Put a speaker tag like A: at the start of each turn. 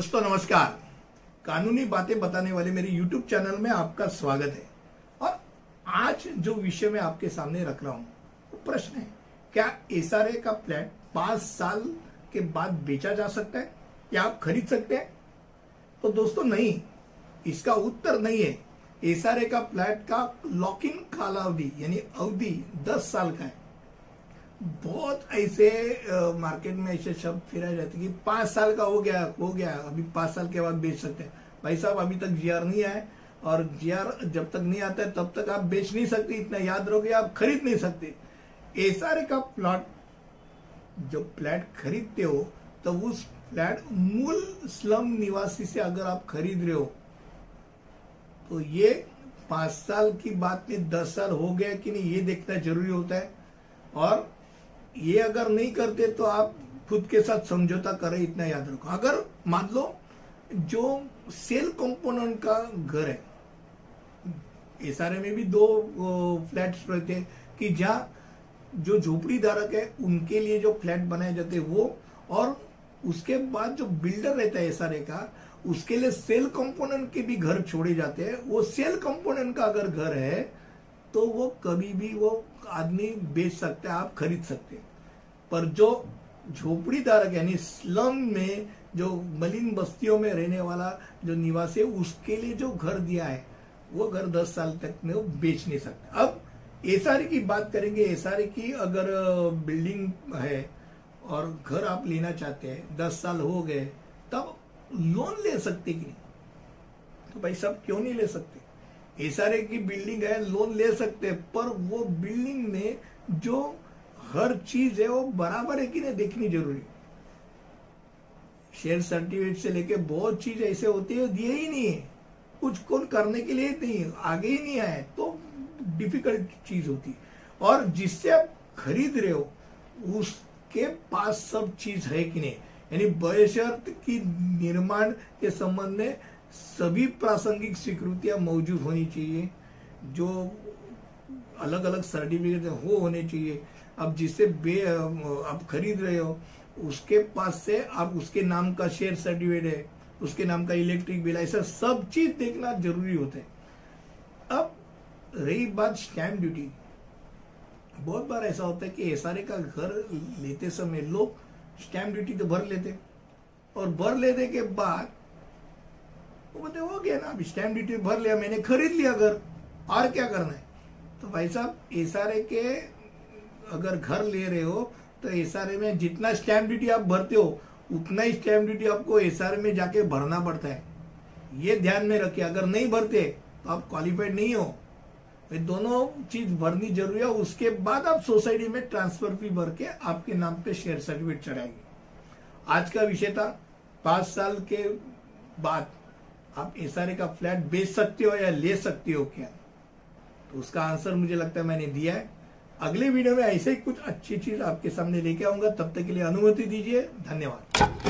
A: दोस्तों, नमस्कार। कानूनी बातें बताने वाले मेरे YouTube चैनल में आपका स्वागत है। और आज जो विषय मैं आपके सामने रख रहा हूँ, वो प्रश्न है, क्या एसआरए का फ्लैट पाँच साल के बाद बेचा जा सकता है या आप खरीद सकते हैं? तो दोस्तों, नहीं, इसका उत्तर नहीं है। एसआरए का फ्लैट का लॉकिंग कालावधि, यानी अवधि दस साल का है। बहुत ऐसे मार्केट में ऐसे शब्द फिरा जाते कि पाँच साल का हो गया हो गया, अभी पाँच साल के बाद बेच सकते हैं। भाई साहब, अभी तक जीआर नहीं आए और जीआर जब तक नहीं आता है, तब तक आप बेच नहीं सकते। इतना याद रहोगे, आप खरीद नहीं सकते। एसआरए का प्लॉट जो फ्लैट खरीदते हो तो उस फ्लैट मूल स्लम निवासी से अगर आप खरीद रहे हो तो ये पाँच साल की बात में दस साल हो गया कि नहीं, ये देखना ज़रूरी होता है। और ये अगर नहीं करते तो आप खुद के साथ समझौता करें, इतना याद रखो। अगर मान लो जो सेल कंपोनेंट का घर है, एसआरए में भी दो फ्लैट्स रहते हैं कि जहाँ जो झोपड़ी धारक है, उनके लिए जो फ्लैट बनाए जाते हैं वो, और उसके बाद जो बिल्डर रहता है एसआरए का, उसके लिए सेल कंपोनेंट के भी घर छोड़े जाते हैं। वो सेल कंपोनेंट का अगर घर है तो वो कभी भी वो आदमी बेच सकते है, आप खरीद सकते हैं। पर जो झोपड़ी धारक यानी स्लम में जो मलिन बस्तियों में रहने वाला जो निवासी है, उसके लिए जो घर दिया है, वो घर दस साल तक में वो बेच नहीं सकता। अब एसआर की बात करेंगे एसआर की अगर बिल्डिंग है और घर आप लेना चाहते हैं, दस साल हो गए, तब लोन ले सकते कि नहीं? तो भाई सब क्यों नहीं ले सकते? एसआरए की बिल्डिंग है, लोन ले सकते हैं, पर वो बिल्डिंग में जो हर चीज़ है, वो बराबर है कि नहीं, देखनी ज़रूरी। शेयर सर्टिफिकेट से लेके बहुत चीज़ ऐसे होती है, दिए ही नहीं है। कुछ कौन करने के लिए नहीं, आगे ही नहीं आए तो डिफ़िकल्ट चीज़ होती। और जिससे आप खरीद रहे हो, उसके पास सब चीज़ है कि नहीं? यानी बशर्त की निर्माण के संबंध में सभी प्रासंगिक स्वीकृतियाँ मौजूद होनी चाहिए, जो अलग अलग सर्टिफिकेट हो होने चाहिए। अब जिससे बे आप खरीद रहे हो, उसके पास से आप, उसके नाम का शेयर सर्टिफिकेट है, उसके नाम का इलेक्ट्रिक बिल ऐसा सब चीज़ देखना ज़रूरी होता है। अब रही बात स्टैम्प ड्यूटी बहुत बार ऐसा होता है कि एसआरए का घर लेते समय लोग स्टैंप ड्यूटी तो भर लेते और भर लेने के बाद वो बोलते, हो गया ना अब स्टैंप ड्यूटी भर लिया, मैंने खरीद लिया घर। और क्या करना है? तो भाई साहब एसआरए के अगर घर ले रहे हो तो एसआरए में जितना स्टैंप ड्यूटी आप भरते हो, उतना ही स्टैंप ड्यूटी आपको एसआरए में जाके भरना पड़ता है। ये ध्यान में रखिए, अगर नहीं भरते तो आप क्वालिफाइड नहीं हो। ये दोनों चीज़ भरनी ज़रूरी है उसके बाद आप सोसाइटी में ट्रांसफ़र फ़ी भर के आपके नाम पे शेयर सर्टिफिकेट चढ़ाएँगे। आज का विषय था, पाँच साल के बाद आप एस का फ्लैट बेच सकते हो या ले सकते हो क्या? तो उसका आंसर मुझे लगता है मैंने दिया है। अगले वीडियो में ऐसे ही कुछ अच्छी चीज़ आपके सामने लेके आऊँगा। तब तक के लिए अनुमति दीजिए। धन्यवाद।